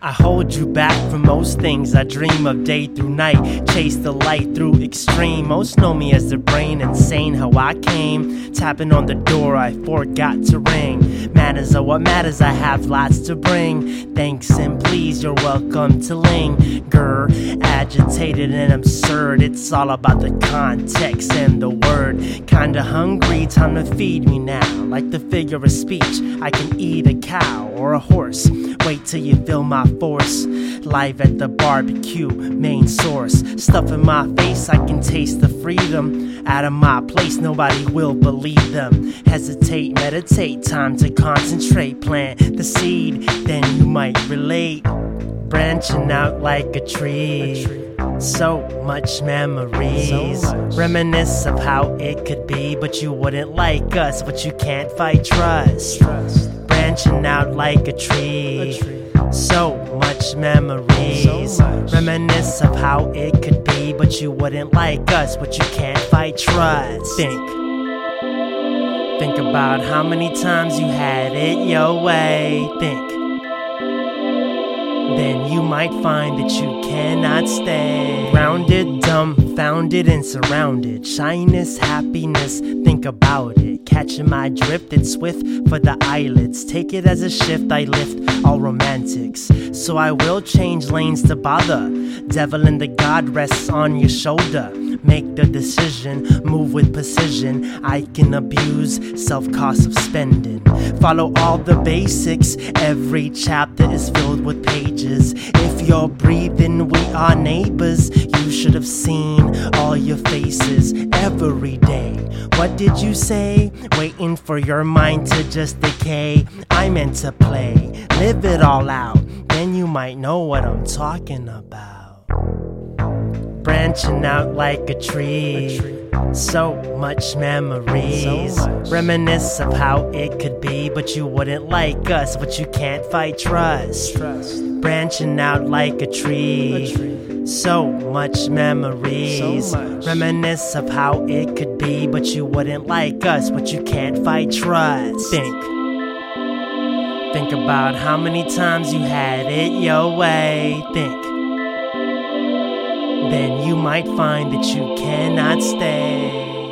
I hold you back from most things. I dream of day through night, chase the light through extreme. Most know me as the brain, insane how I came. Tapping on the door, I forgot to ring. Matters are what matters, I have lots to bring. Thanks and please, you're welcome to linger. Agitated and absurd, it's all about the context and the word. Kinda hungry, time to feed me now. Like the figure of speech, I can eat a cow or a horse. Wait till you feel my force. Live at the barbecue, main source. Stuff in my face, I can taste the freedom. Out of my place, nobody will believe them. Hesitate, meditate, time to concentrate. Plant the seed, then you might relate. Branching out like a tree. So much memories. So much. Reminisce of how it could be, but you wouldn't like us, but you can't fight trust. Trust. Branching out like a tree. A tree. So much memories. So much. Reminisce of how it could be, but you wouldn't like us, but you can't fight trust. Think. Think about how many times you had it your way. Think. Then you might find that you cannot stay. Rounded, dumbfounded, and surrounded. Shyness, happiness, think about it. Catching my drift, it's swift for the eyelids. Take it as a shift, I lift all romantics. So I will change lanes to bother. Devil and the God rests on your shoulder. Make the decision, move with precision. I can abuse self cost of spending. Follow all the basics. Every chapter is filled with pages. If you're breathing, we are neighbors. You should have seen all your faces every day. What did you say? Waiting for your mind to just decay. I meant to play, live it all out. Then you might know what I'm talking about branching out like a tree. So much memories. So much. Reminisce of how it could be, but you wouldn't like us, but you can't fight trust. Trust. Branching out like a tree. A tree. So much memories. So much. Reminisce of how it could be, but you wouldn't like us, but you can't fight trust. Think. Think about how many times you had it your way. Think. Then you might find that you cannot stay.